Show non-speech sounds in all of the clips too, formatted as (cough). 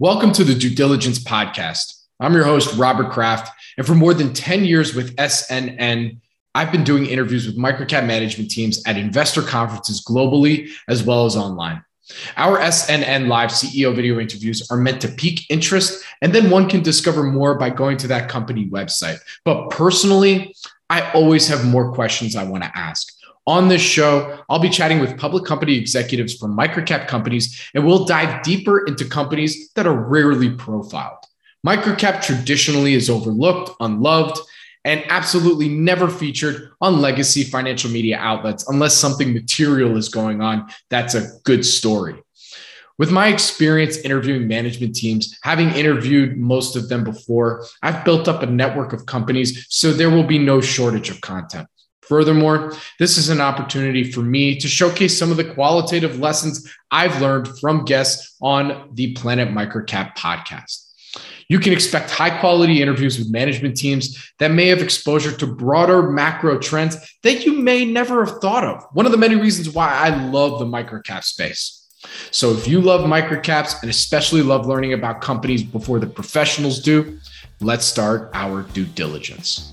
Welcome to the Due Diligence Podcast. I'm your host, Robert Kraft. And for more than 10 years with SNN, I've been doing interviews with microcap management teams at investor conferences globally as well as online. Our SNN live CEO video interviews are meant to pique interest, and then one can discover more by going to that company website. But personally, I always have more questions I want to ask. On this show, I'll be chatting with public company executives from microcap companies, and we'll dive deeper into companies that are rarely profiled. Microcap traditionally is overlooked, unloved, and absolutely never featured on legacy financial media outlets unless something material is going on. That's a good story. With my experience interviewing management teams, having interviewed most of them before, I've built up a network of companies, so there will be no shortage of content. Furthermore, this is an opportunity for me to showcase some of the qualitative lessons I've learned from guests on the Planet Microcap podcast. You can expect high quality interviews with management teams that may have exposure to broader macro trends that you may never have thought of. One of the many reasons why I love the microcap space. So, if you love microcaps and especially love learning about companies before the professionals do, let's start our due diligence.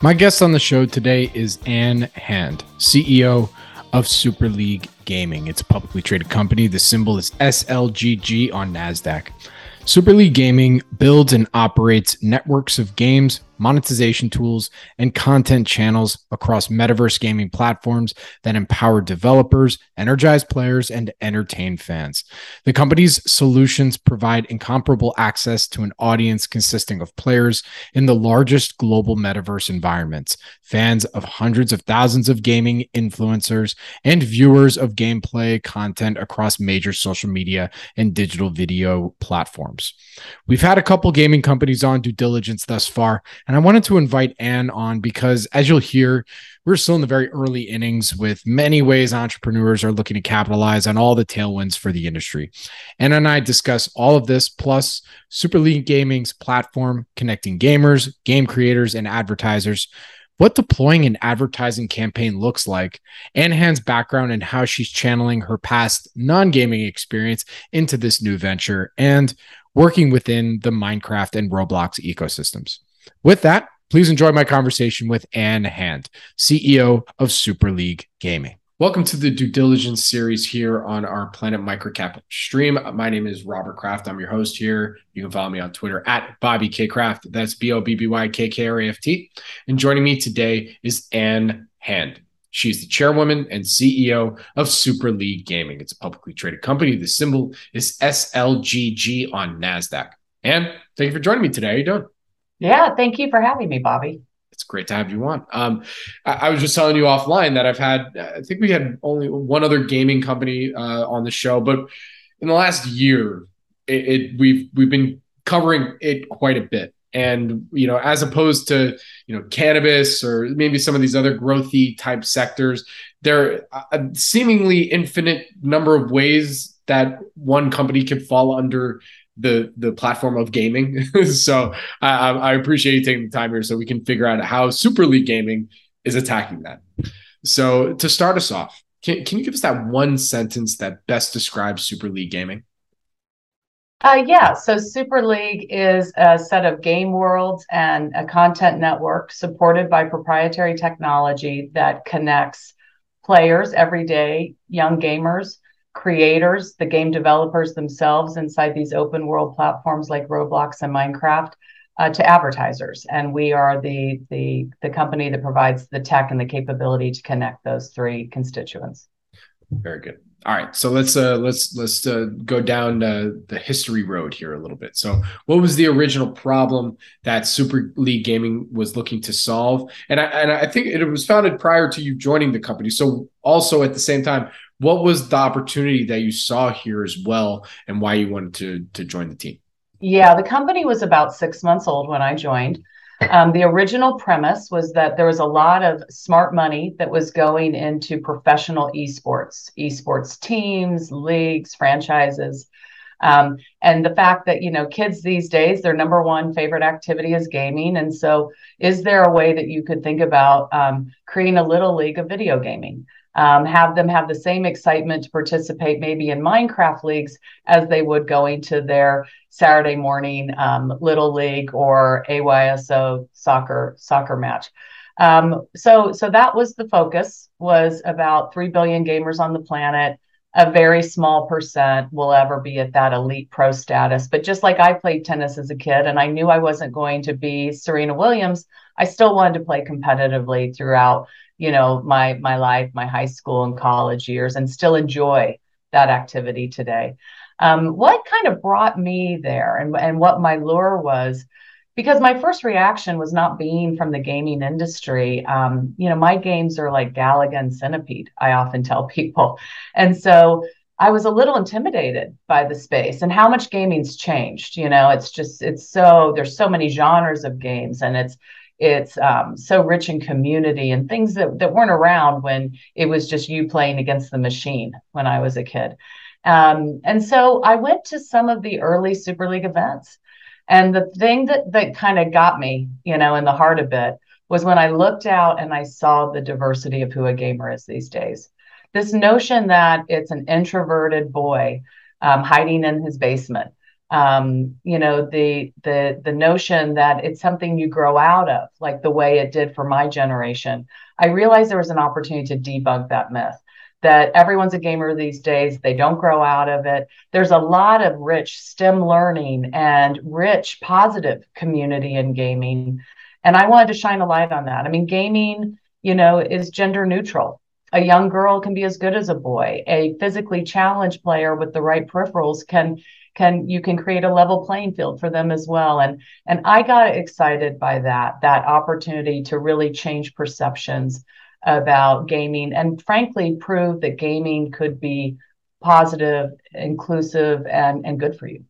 My guest on the show today is Ann Hand, CEO of Super League Gaming. It's a publicly traded company. The symbol is SLGG on NASDAQ. Super League Gaming builds and operates networks of games, monetization tools, and content channels across metaverse gaming platforms that empower developers, energize players, and entertain fans. The company's solutions provide incomparable access to an audience consisting of players in the largest global metaverse environments, fans of hundreds of thousands of gaming influencers, and viewers of gameplay content across major social media and digital video platforms. We've had a couple gaming companies on due diligence thus far, and I wanted to invite Ann on because, as you'll hear, we're still in the very early innings with many ways entrepreneurs are looking to capitalize on all the tailwinds for the industry. Ann and I discuss all of this, plus Super League Gaming's platform connecting gamers, game creators, and advertisers what deploying an advertising campaign looks like, and Hand's background and how she's channeling her past non gaming experience into this new venture, and working within the Minecraft and Roblox ecosystems. With that, please enjoy my conversation with Ann Hand, CEO of Super League Gaming. Welcome to the due diligence series here on our Planet Microcap stream. My name is Robert Kraft. I'm your host here. You can follow me on Twitter at Bobby K Kraft. That's B O B B Y K K R A F T. And joining me today is Ann Hand. She's the chairwoman and CEO of Super League Gaming. It's a publicly traded company. The symbol is SLGG on NASDAQ. Ann, thank you for joining me today. How you doing? Yeah, thank you for having me, Bobby. It's great to have you on. Um, I, I, was just telling you offline that I've had, I think we had only one other gaming company uh, on the show, but in the last year, it, it we've we've been covering it quite a bit and you know as opposed to you know cannabis or maybe some of these other growthy type sectors there are a seemingly infinite number of ways that one company can fall under the the platform of gaming. (laughs) so I, I appreciate you taking the time here so we can figure out how Super League Gaming is attacking that. So to start us off, can, can you give us that one sentence that best describes Super League Gaming? Uh, yeah, so Super League is a set of game worlds and a content network supported by proprietary technology that connects players, everyday young gamers, creators, the game developers themselves inside these open world platforms like Roblox and Minecraft. Uh, to advertisers, and we are the the the company that provides the tech and the capability to connect those three constituents. Very good. All right, so let's uh, let's let's uh, go down uh, the history road here a little bit. So, what was the original problem that Super League Gaming was looking to solve? And I and I think it was founded prior to you joining the company. So, also at the same time, what was the opportunity that you saw here as well and why you wanted to to join the team? Yeah the company was about six months old when i joined. Um, the original premise was that there was a lot of smart money that was going into professional esports esports teams leagues franchises. Um, and the fact that you know kids these days their number one favorite activity is gaming. And so is there a way that you could think about um, creating a little league of video gaming um, have them have the same excitement to participate maybe in Minecraft leagues as they would going to their Saturday morning um, little league or AYSO soccer soccer match. Um, so so that was the focus was about three billion gamers on the planet. A very small percent will ever be at that elite pro status. But just like I played tennis as a kid and I knew I wasn't going to be Serena Williams, I still wanted to play competitively throughout you know my my life my high school and college years and still enjoy that activity today. Um, what kind of brought me there and, and what my lure was because my first reaction was not being from the gaming industry. Um, you know my games are like galaga and centipede i often tell (laughs) people. And so i was a little intimidated by the space and how much gaming's changed you know? It's just it's so there's so many genres of games and it's it's um, so rich in community and things that, that weren't around when it was just you playing against the machine when I was a kid. Um, and so I went to some of the early Super League events. And the thing that that kind of got me, you know, in the heart a bit was when I looked out and I saw the diversity of who a gamer is these days. This notion that it's an introverted boy um, hiding in his basement um, you know the the the notion that it's something you grow out of like the way it did for my generation. I realized there was an opportunity to debunk that myth that everyone's a gamer these days they don't grow out of it. There's a lot of rich stem learning and rich positive community in gaming and i wanted to shine a light on that. I mean gaming you know is gender neutral. A young girl can be as good as a boy. A physically challenged player with the right peripherals can can you can create a level playing field for them as well. And and i got excited by that that opportunity to really change perceptions about gaming and frankly prove that gaming could be positive inclusive and and good for you.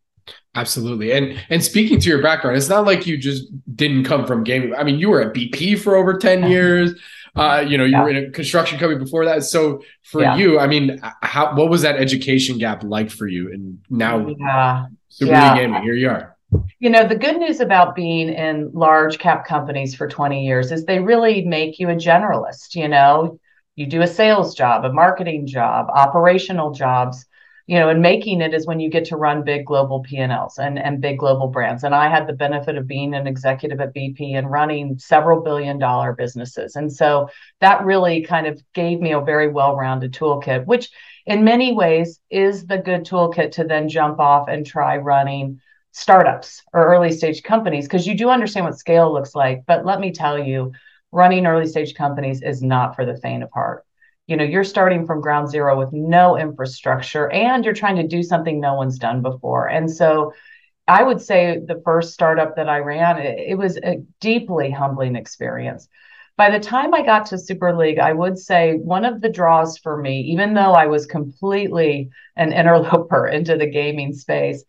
Absolutely. And and speaking to your background it's not like you just didn't come from gaming. I mean you were at bp for over 10 (laughs) years uh, you know, you yeah. were in a construction company before that. So for yeah. you, I mean, how what was that education gap like for you? And now, yeah, Super yeah. Gaming, here you are. You know, the good news about being in large cap companies for 20 years is they really make you a generalist. You know, you do a sales job, a marketing job, operational jobs you know, and making it is when you get to run big global P&Ls and, and big global brands. And I had the benefit of being an executive at BP and running several billion dollar businesses. And so that really kind of gave me a very well-rounded toolkit, which in many ways is the good toolkit to then jump off and try running startups or early stage companies because you do understand what scale looks like. But let me tell you, running early stage companies is not for the faint of heart you know you're starting from ground zero with no infrastructure and you're trying to do something no one's done before and so i would say the first startup that i ran it, it was a deeply humbling experience by the time i got to super league i would say one of the draws for me even though i was completely an interloper (laughs) into the gaming space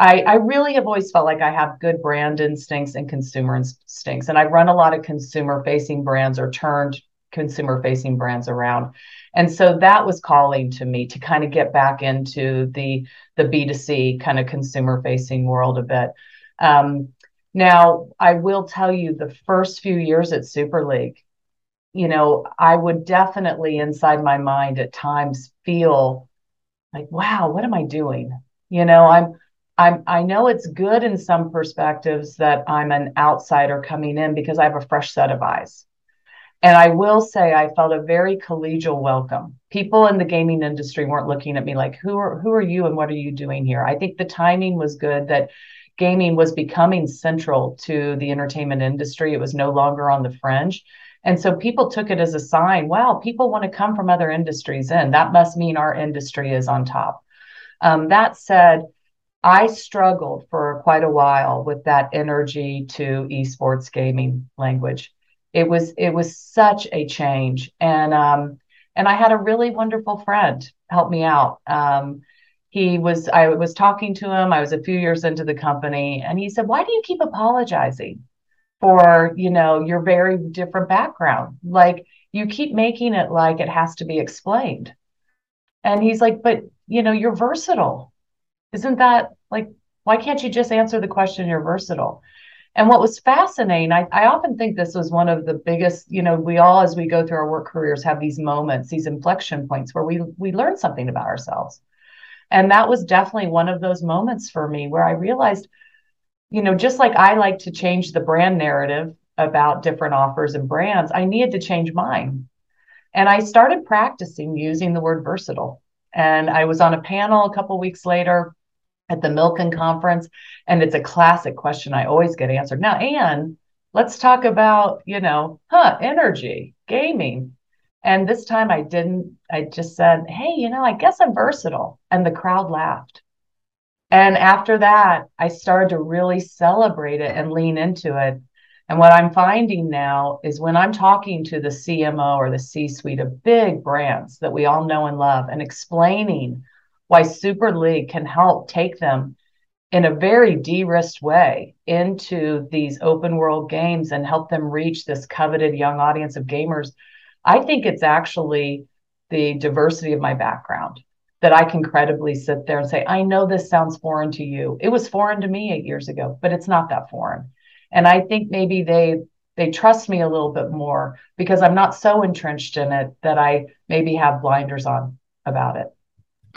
I, I, really have always felt like I have good brand instincts and consumer instincts. And I run a lot of consumer facing brands or turned consumer facing brands around. And so that was calling to me to kind of get back into the the b2c kind of consumer facing world a bit. Um, now i will tell you the first few years at super league you know i would definitely inside my mind at times feel like wow what am i doing? You know i'm I'm, I know it's good in some perspectives that I'm an outsider coming in because I have a fresh set of eyes. And I will say I felt a very collegial welcome. People in the gaming industry weren't looking at me like, who are who are you and what are you doing here? I think the timing was good that gaming was becoming central to the entertainment industry. It was no longer on the fringe. And so people took it as a sign, wow, people want to come from other industries in. That must mean our industry is on top. Um, that said, I struggled for quite a while with that energy to esports gaming language it was it was such a change and um And I had a really wonderful friend help me out. Um, he was, I was talking to him. I was a few years into the company, and he said, "Why do you keep apologizing for, you know, your very different background? Like you keep making it like it has to be explained." And he's like, "But you know, you're versatile. Isn't that like why can't you just answer the question you're versatile?" And what was fascinating, I, I often think this was one of the biggest, you know, we all, as we go through our work careers, have these moments, these inflection points where we we learn something about ourselves. And that was definitely one of those moments for me where I realized, you know, just like I like to change the brand narrative about different offers and brands, I needed to change mine. And I started practicing using the word versatile. And I was on a panel a couple weeks later at the Milken conference. And it's a classic question I always get answered. Now, Ann, let's talk about, you know, huh, energy, gaming. And this time I didn't, I just said, hey, you know, I guess I'm versatile. And the crowd laughed. And after that, I started to really celebrate it and lean into it. And what I'm finding now is when I'm talking to the CMO or the C suite of big brands that we all know and love and explaining why Super League can help take them in a very de-risked way into these open world games and help them reach this coveted young audience of gamers. I think it's actually the diversity of my background that i can credibly sit there and say i know this sounds foreign to you. It was foreign to me eight years ago but it's not that foreign. And i think maybe they they trust me a little bit more because i'm not so entrenched in it that i maybe have blinders on about it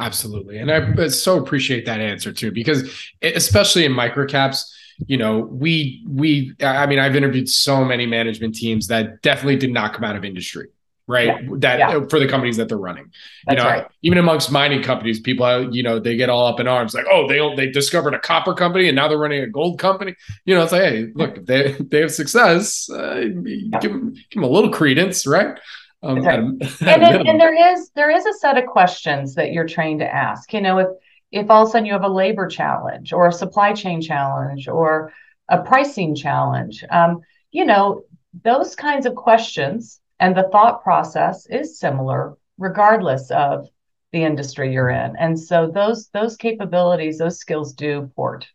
Absolutely. And I so appreciate that answer too, because especially in microcaps, you know, we, we, I mean, I've interviewed so many management teams that definitely did not come out of industry, right? Yeah. That yeah. for the companies that they're running, That's you know, right. even amongst mining companies, people, you know, they get all up in arms like, oh, they, they discovered a copper company and now they're running a gold company. You know, it's like, hey, look, they, (laughs) they have success, uh, yeah. give, them, give them a little credence, right? Um, okay. (laughs) and, it, and there is there is a set of questions that you're trained to ask. You know, if if all of a sudden you have a labor challenge or a supply chain challenge or a pricing challenge, um, you know, those kinds of questions and the thought process is similar regardless of the industry you're in. And so those those capabilities, those skills do port.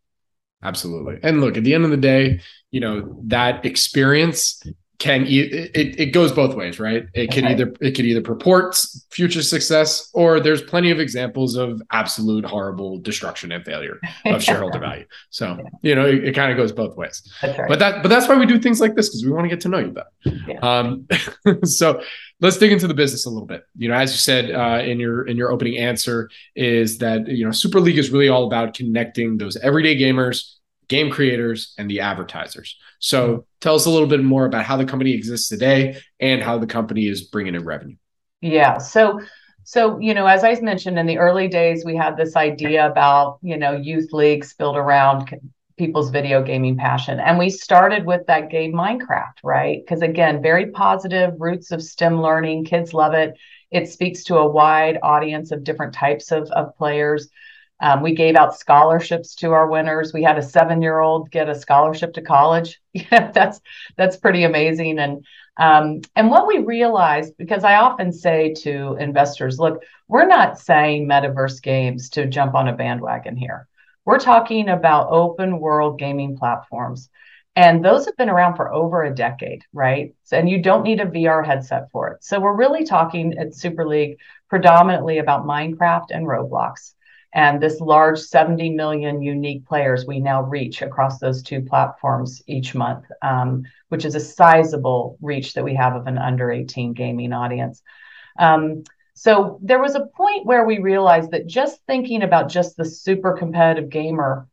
Absolutely. And look, at the end of the day, you know, that experience can it, it goes both ways right? It could either it could either purport future success or there's plenty of examples of absolute horrible destruction and failure of (laughs) shareholder value. So you know it, it kind of goes both ways. Right. but that but that's why we do things like this because we want to get to know you better. Yeah. um (laughs) so let's dig into the business a little bit. You know as you said uh, in your in your opening answer is that you know super league is really all about connecting those everyday gamers game creators, and the advertisers. So mm-hmm. tell us a little bit more about how the company exists today and how the company is bringing in revenue. Yeah. So, so you know, as I mentioned in the early days, we had this idea about you know youth leagues built around people's video gaming passion, and we started with that game Minecraft, right? Because again, very positive roots of STEM learning. Kids love it. It speaks to a wide audience of different types of, of players. Um, we gave out scholarships to our winners. We had a seven-year-old get a scholarship to college. (laughs) That's that's pretty amazing. And um, and what we realized, because I often say to investors, look, we're not saying metaverse games to jump on a bandwagon here. We're talking about open world gaming platforms. And those have been around for over a decade, right? And you don't need a VR headset for it. So we're really talking at Super League predominantly about Minecraft and Roblox and this large 70 million unique players we now reach across those two platforms each month, um, which is a sizable reach that we have of an under 18 gaming audience. Um, so there was a point where we realized that just thinking about just the super competitive gamer,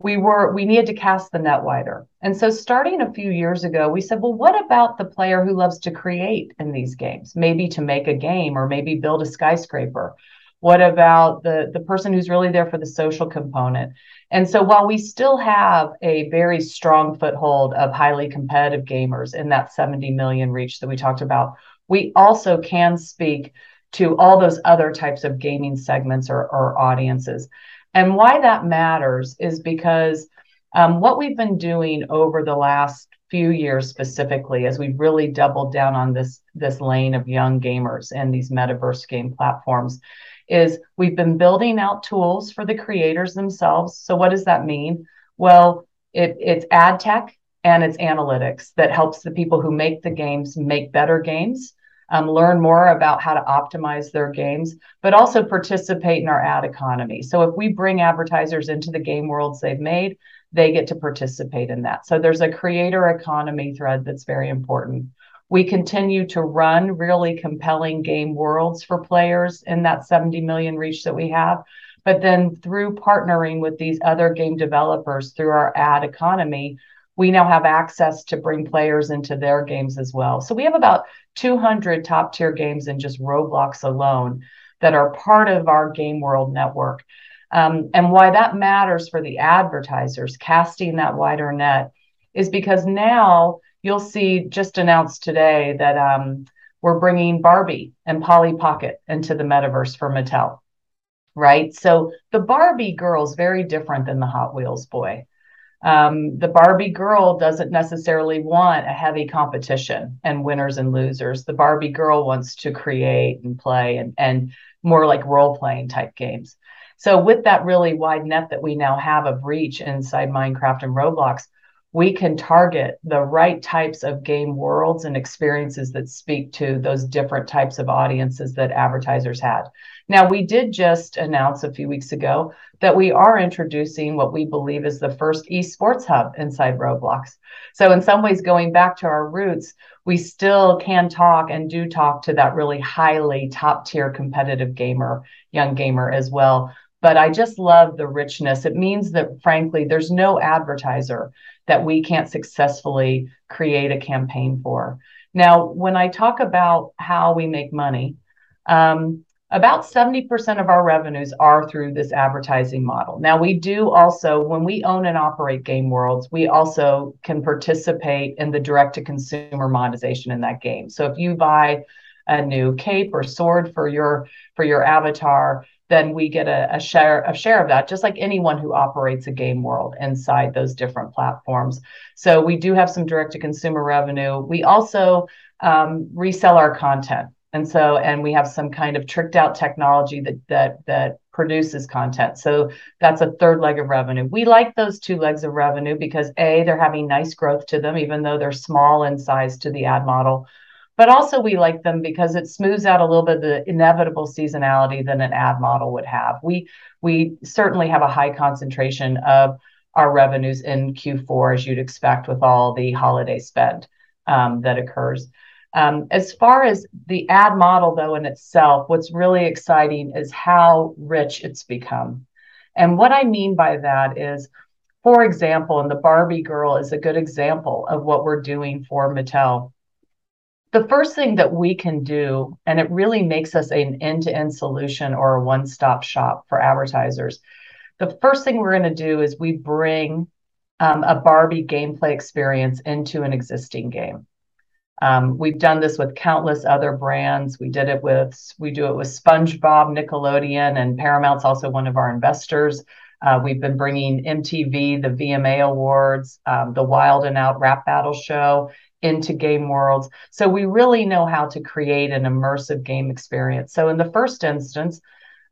we were we needed to cast the net wider. And so starting a few years ago, we said, well, what about the player who loves to create in these games? Maybe to make a game or maybe build a skyscraper what about the, the person who's really there for the social component? And so while we still have a very strong foothold of highly competitive gamers in that 70 million reach that we talked about, we also can speak to all those other types of gaming segments or, or audiences. And why that matters is because um, what we've been doing over the last few years specifically as we've really doubled down on this this lane of young gamers and these metaverse game platforms is we've been building out tools for the creators themselves. So what does that mean? Well, it, it's ad tech and it's analytics that helps the people who make the games make better games, um, learn more about how to optimize their games, but also participate in our ad economy. So if we bring advertisers into the game worlds they've made, they get to participate in that. So there's a creator economy thread that's very important. We continue to run really compelling game worlds for players in that 70 million reach that we have. But then through partnering with these other game developers through our ad economy, we now have access to bring players into their games as well. So we have about 200 top tier games in just Roblox alone that are part of our Game World network. Um, and why that matters for the advertisers casting that wider net is because now you'll see just announced today that um, we're bringing Barbie and Polly Pocket into the metaverse for Mattel. Right. So the Barbie girl is very different than the Hot Wheels boy. Um, the Barbie girl doesn't necessarily want a heavy competition and winners and losers. The Barbie girl wants to create and play and, and more like role playing type games. So, with that really wide net that we now have of reach inside Minecraft and Roblox, we can target the right types of game worlds and experiences that speak to those different types of audiences that advertisers had. Now, we did just announce a few weeks ago that we are introducing what we believe is the first esports hub inside Roblox. So, in some ways, going back to our roots, we still can talk and do talk to that really highly top tier competitive gamer, young gamer as well. But I just love the richness. It means that, frankly, there's no advertiser that we can't successfully create a campaign for. Now, when I talk about how we make money, um, about 70% of our revenues are through this advertising model. Now, we do also, when we own and operate Game Worlds, we also can participate in the direct to consumer monetization in that game. So if you buy a new cape or sword for your for your avatar, then we get a, a, share a share of that, just like anyone who operates a game world inside those different platforms. So we do have some direct to consumer revenue. We also um, resell our content, and so and we have some kind of tricked out technology that that that produces content. So that's a third leg of revenue. We like those two legs of revenue because a they're having nice growth to them, even though they're small in size to the ad model but also we like them because it smooths out a little bit the inevitable seasonality that an ad model would have. We we certainly have a high concentration of our revenues in Q4 as you'd expect with all the holiday spend um, that occurs. Um, as far as the ad model though in itself, what's really exciting is how rich it's become. And what I mean by that is, for example, and the Barbie girl is a good example of what we're doing for Mattel the first thing that we can do, and it really makes us an end to end solution or a one stop shop for advertisers. The first thing we're going to do is we bring um, a Barbie gameplay experience into an existing game. Um, we've done this with countless other brands. We did it with, we do it with SpongeBob, Nickelodeon, and Paramount's also one of our investors. Uh, we've been bringing MTV, the VMA Awards, um, the Wild and Out Rap Battle Show, into game worlds. So we really know how to create an immersive game experience. So in the first instance,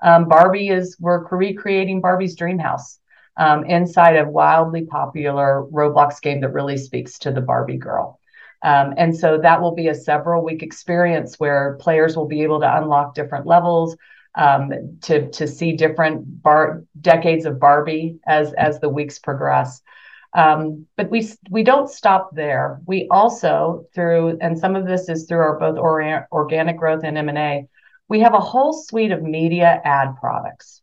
um, Barbie is we're recreating Barbie's dream house um, inside a wildly popular Roblox game that really speaks to the Barbie girl. Um, and so that will be a several week experience where players will be able to unlock different levels, um, to to see different bar- decades of Barbie as as the weeks progress. Um, but we we don't stop there. We also through and some of this is through our both or, organic growth and M and A. We have a whole suite of media ad products,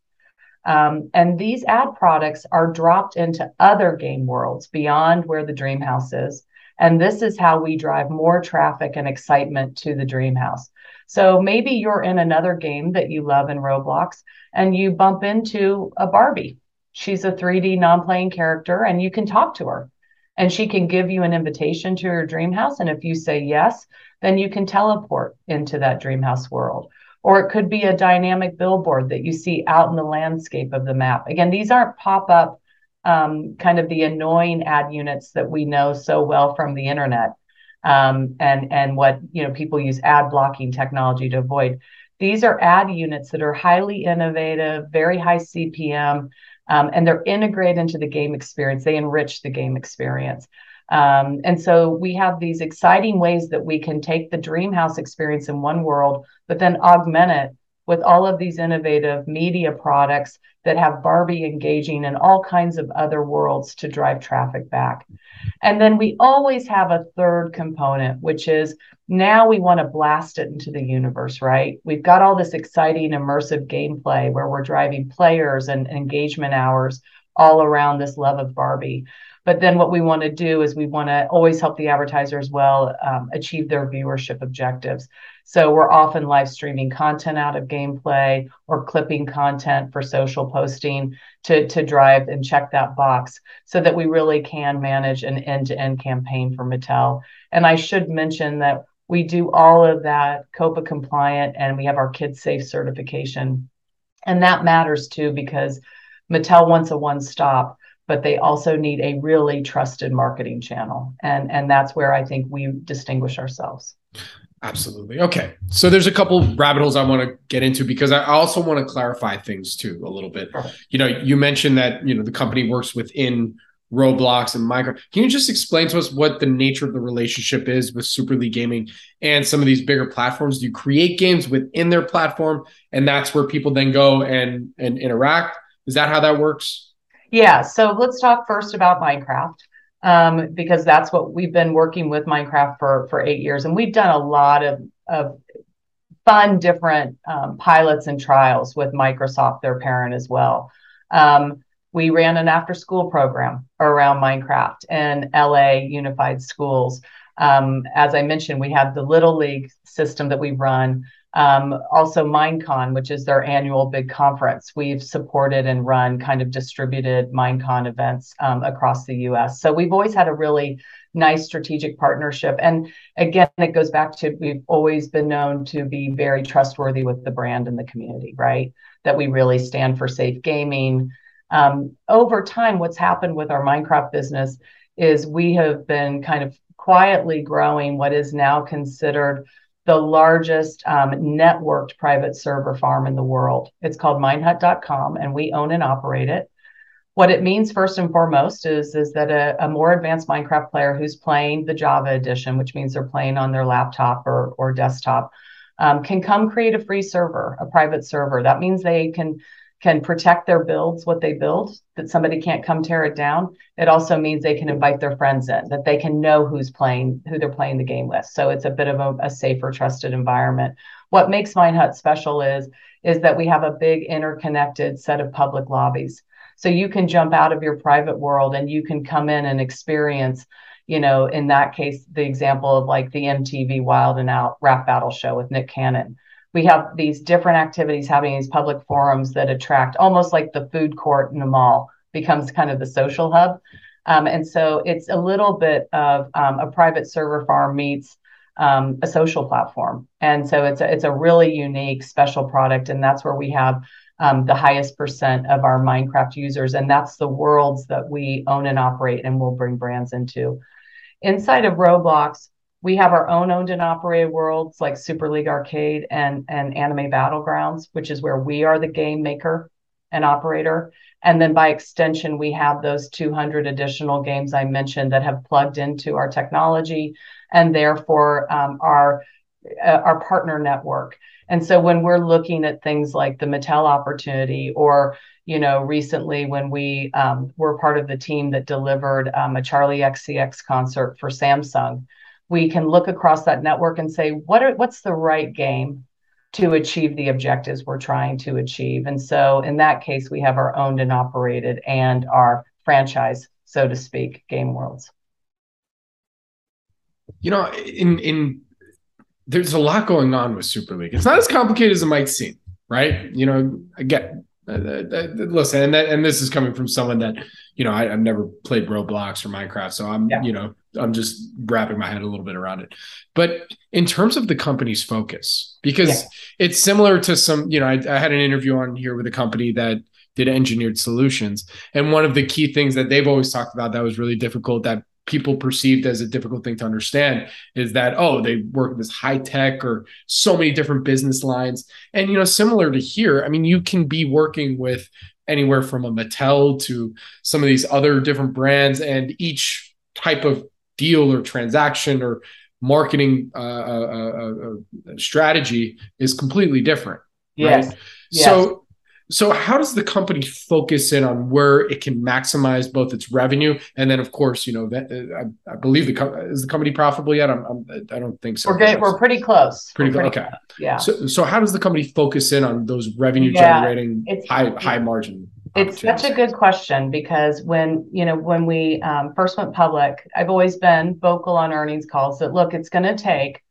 um, and these ad products are dropped into other game worlds beyond where the Dream House is. And this is how we drive more traffic and excitement to the Dream House. So maybe you're in another game that you love in Roblox and you bump into a Barbie She's a 3D non playing character, and you can talk to her. And she can give you an invitation to her dream house. And if you say yes, then you can teleport into that dream house world. Or it could be a dynamic billboard that you see out in the landscape of the map. Again, these aren't pop up um, kind of the annoying ad units that we know so well from the internet um, and and what you know people use ad blocking technology to avoid. These are ad units that are highly innovative, very high CPM, um, and they're integrated into the game experience. They enrich the game experience. Um, and so we have these exciting ways that we can take the dream house experience in one world, but then augment it with all of these innovative media products that have Barbie engaging in all kinds of other worlds to drive traffic back. And then we always have a third component, which is now we want to blast it into the universe, right? We've got all this exciting immersive gameplay where we're driving players and engagement hours all around this love of Barbie. But then what we want to do is we want to always help the advertiser as well um, achieve their viewership objectives. So we're often live streaming content out of gameplay or clipping content for social posting to, to drive and check that box so that we really can manage an end to end campaign for Mattel. And I should mention that we do all of that COPPA compliant and we have our kids safe certification. And that matters too because Mattel wants a one stop but they also need a really trusted marketing channel. And, and that's where I think we distinguish ourselves. Absolutely. Okay. So there's a couple rabbit holes I want to get into because I also want to clarify things too a little bit. You know, you mentioned that, you know, the company works within Roblox and Minecraft. Can you just explain to us what the nature of the relationship is with Super League Gaming and some of these bigger platforms? Do you create games within their platform and that's where people then go and and interact? Is that how that works? Yeah, so let's talk first about Minecraft um, because that's what we've been working with Minecraft for for eight years, and we've done a lot of of fun different um, pilots and trials with Microsoft, their parent as well. Um, we ran an after school program around Minecraft in LA Unified Schools. Um, as I mentioned, we have the Little League system that we run. Um, also, Minecon, which is their annual big conference, we've supported and run kind of distributed Minecon events um, across the US. So we've always had a really nice strategic partnership. And again, it goes back to we've always been known to be very trustworthy with the brand and the community, right? That we really stand for safe gaming. Um, over time, what's happened with our Minecraft business is we have been kind of quietly growing what is now considered the largest um, networked private server farm in the world. It's called minehut.com, and we own and operate it. What it means, first and foremost, is, is that a, a more advanced Minecraft player who's playing the Java edition, which means they're playing on their laptop or, or desktop, um, can come create a free server, a private server. That means they can can protect their builds, what they build, that somebody can't come tear it down. It also means they can invite their friends in, that they can know who's playing, who they're playing the game with. So it's a bit of a, a safer, trusted environment. What makes Minehut special is, is that we have a big interconnected set of public lobbies. So you can jump out of your private world and you can come in and experience, you know, in that case, the example of like the MTV Wild and Out rap battle show with Nick Cannon we have these different activities having these public forums that attract almost like the food court in a mall becomes kind of the social hub. Um, and so it's a little bit of um, a private server farm meets um, a social platform. And so it's a, it's a really unique special product. And that's where we have um, the highest percent of our Minecraft users. And that's the worlds that we own and operate and will bring brands into. Inside of Roblox, we have our own owned and operated worlds like Super League Arcade and, and Anime Battlegrounds, which is where we are the game maker and operator. And then by extension, we have those 200 additional games I mentioned that have plugged into our technology and therefore um, our, uh, our partner network. And so when we're looking at things like the Mattel opportunity or you know, recently when we um, were part of the team that delivered um, a Charli XCX concert for Samsung, we can look across that network and say what are what's the right game to achieve the objectives we're trying to achieve? And so in that case we have our owned and operated and our franchise so to speak game worlds. You know in in there's a lot going on with super league. It's not as complicated as it might seem right? You know again uh, uh, uh, listen and that, and this is coming from someone that you know I, have never played roblox or minecraft so i'm yeah. you know I'm just wrapping my head a little bit around it. But in terms of the company's focus, because yeah. it's similar to some, you know, I, I, had an interview on here with a company that, did engineered solutions. And one of the key things that they've always talked about that was really difficult that people perceived as a difficult thing to understand is that oh they work with this high tech or so many different business lines and you know similar to here i mean you can be working with anywhere from a mattel to some of these other different brands and each type of deal or transaction or marketing uh, uh, uh, uh strategy is completely different yes. right yes. so so, how does the company focus in on where it can maximize both its revenue and then, of course, you know, that, uh, I, I, believe the co- is the company profitable yet? I'm, I'm, I do not think so. We're good. We're pretty close. Pretty, pretty okay. Close. Yeah. So, so how does the company focus in on those revenue yeah, generating high high margin? It's such a good question because when you know when we um, first went public, I've always been vocal on earnings calls that look, it's going to take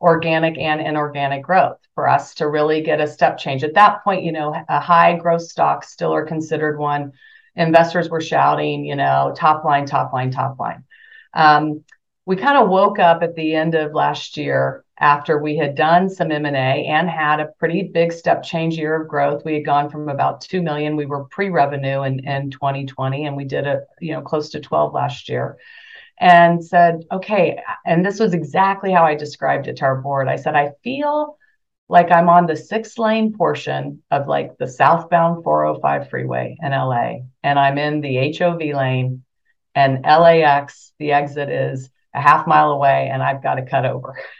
organic and inorganic growth for us to really get a step change. At that point, you know, a high growth stock still are considered one. Investors were shouting, you know, top line, top line, top line. Um, we kind of woke up at the end of last year after we had done some M&A and had a pretty big step change year of growth. We had gone from about 2 million, we were pre-revenue in, in 2020 and we did a, you know, close to 12 last year and said, okay, and this was exactly how I described it to our board. I said, I feel like I'm on the six lane portion of like the southbound 405 freeway in LA, and I'm in the HOV lane, and LAX, the exit is a half mile away, and I've got to cut over. (laughs)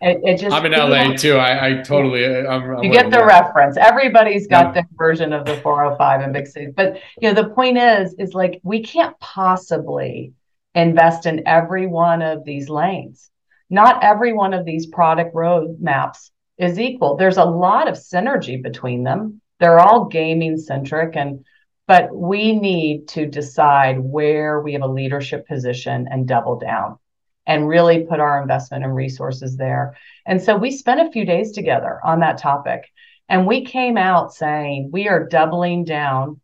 It, it, just I'm in LA too. I, I totally uh, I'm, I'm you get the reference. Everybody's got yeah. their version of the 405 in big cities, but you know the point is is like we can't possibly invest in every one of these lanes. Not every one of these product roadmaps is equal. There's a lot of synergy between them. They're all gaming centric and but we need to decide where we have a leadership position and double down and really put our investment and resources there. And so we spent a few days together on that topic and we came out saying we are doubling down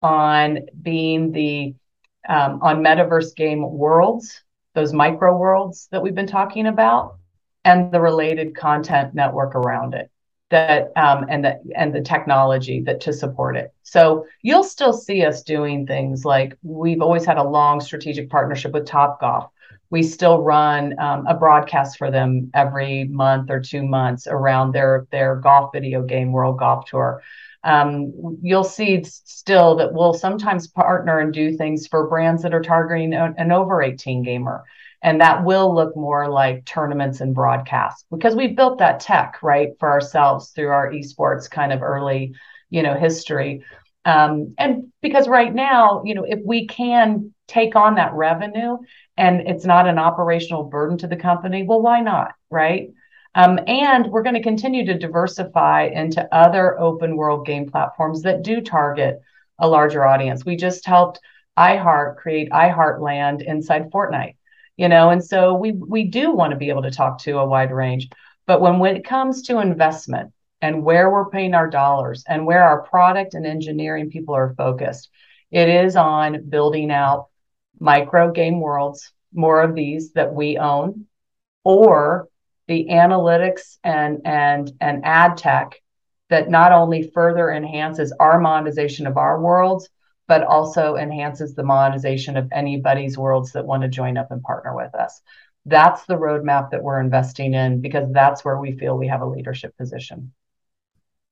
on being the um, on metaverse game worlds, those micro worlds that we've been talking about, and the related content network around it that um, and the and the technology that to support it. So you'll still see us doing things like we've always had a long strategic partnership with Topgolf. We still run um, a broadcast for them every month or two months around their their golf video game World Golf Tour um, you'll see still that we'll sometimes partner and do things for brands that are targeting an over 18 gamer. And that will look more like tournaments and broadcasts because we built that tech, right, for ourselves through our esports kind of early, you know, history. Um, and because right now, you know, if we can take on that revenue and it's not an operational burden to the company, well, why not, right? Um, and we're going to continue to diversify into other open world game platforms that do target a larger audience. We just helped iHeart create iHeartland inside Fortnite, you know, and so we we do want to be able to talk to a wide range. But when, when it comes to investment and where we're paying our dollars and where our product and engineering people are focused, it is on building out micro game worlds, more of these that we own, or the analytics and and and ad tech that not only further enhances our monetization of our worlds but also enhances the monetization of anybody's worlds that want to join up and partner with us. That's the roadmap that we're investing in because that's where we feel we have a leadership position.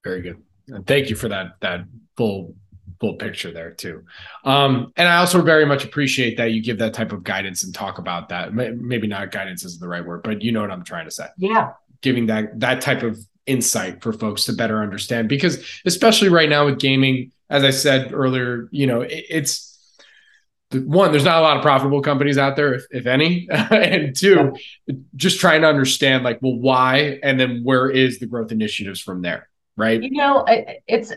Very good. Thank you for that that full full picture there too. Um, and I also very much appreciate that you give that type of guidance and talk about that. Maybe not guidance is the right word, but you know what I'm trying to say. Yeah. Giving that that type of insight for folks to better understand because especially right now with gaming, as I said earlier, you know, it, it's one, there's not a lot of profitable companies out there, if, if any. (laughs) and two, yeah. just trying to understand like, well, why? And then where is the growth initiatives from there? Right. You know, it's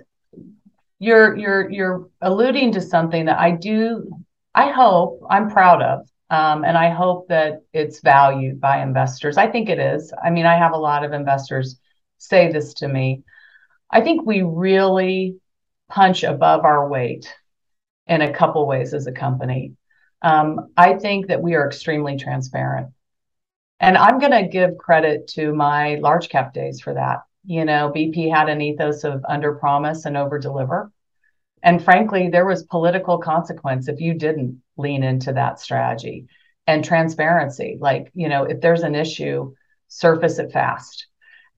you're you're you're alluding to something that I do I hope I'm proud of um, and I hope that it's valued by investors. I think it is. I mean, I have a lot of investors say this to me. I think we really punch above our weight in a couple ways as a company. Um, I think that we are extremely transparent. And I'm going to give credit to my large cap days for that. You know, BP had an ethos of under promise and over deliver. And frankly, there was political consequence if you didn't lean into that strategy and transparency. Like, you know, if there's an issue, surface it fast.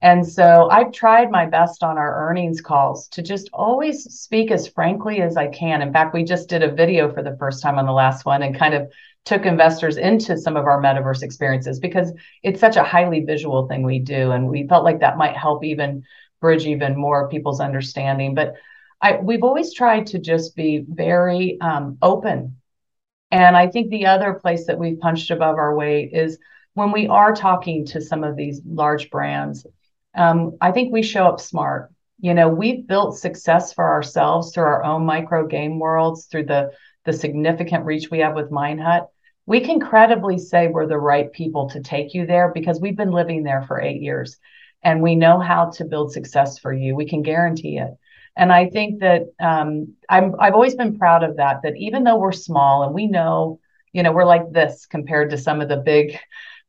And so I've tried my best on our earnings calls to just always speak as frankly as I can. In fact, we just did a video for the first time on the last one and kind of took investors into some of our metaverse experiences because it's such a highly visual thing we do. And we felt like that might help even bridge even more people's understanding. But I, we've always tried to just be very um, open. And I think the other place that we've punched above our weight is when we are talking to some of these large brands um, I think we show up smart. You know, we've built success for ourselves through our own micro game worlds, through the the significant reach we have with Minehut. We can credibly say we're the right people to take you there because we've been living there for eight years and we know how to build success for you. We can guarantee it. And I think that um, I'm, I've always been proud of that, that even though we're small and we know, you know, we're like this compared to some of the big,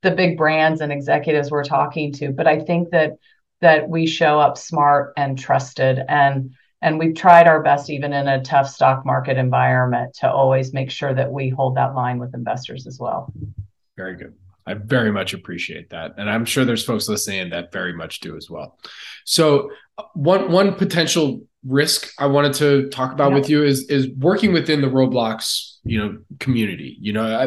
the big brands and executives we're talking to. But I think that that we show up smart and trusted. And and we've tried our best even in a tough stock market environment to always make sure that we hold that line with investors as well. Very good. I very much appreciate that. And i'm sure there's folks listening that very much do as well. So uh, one one potential risk i wanted to talk about yeah. with you is is working within the roblox you know community you know I,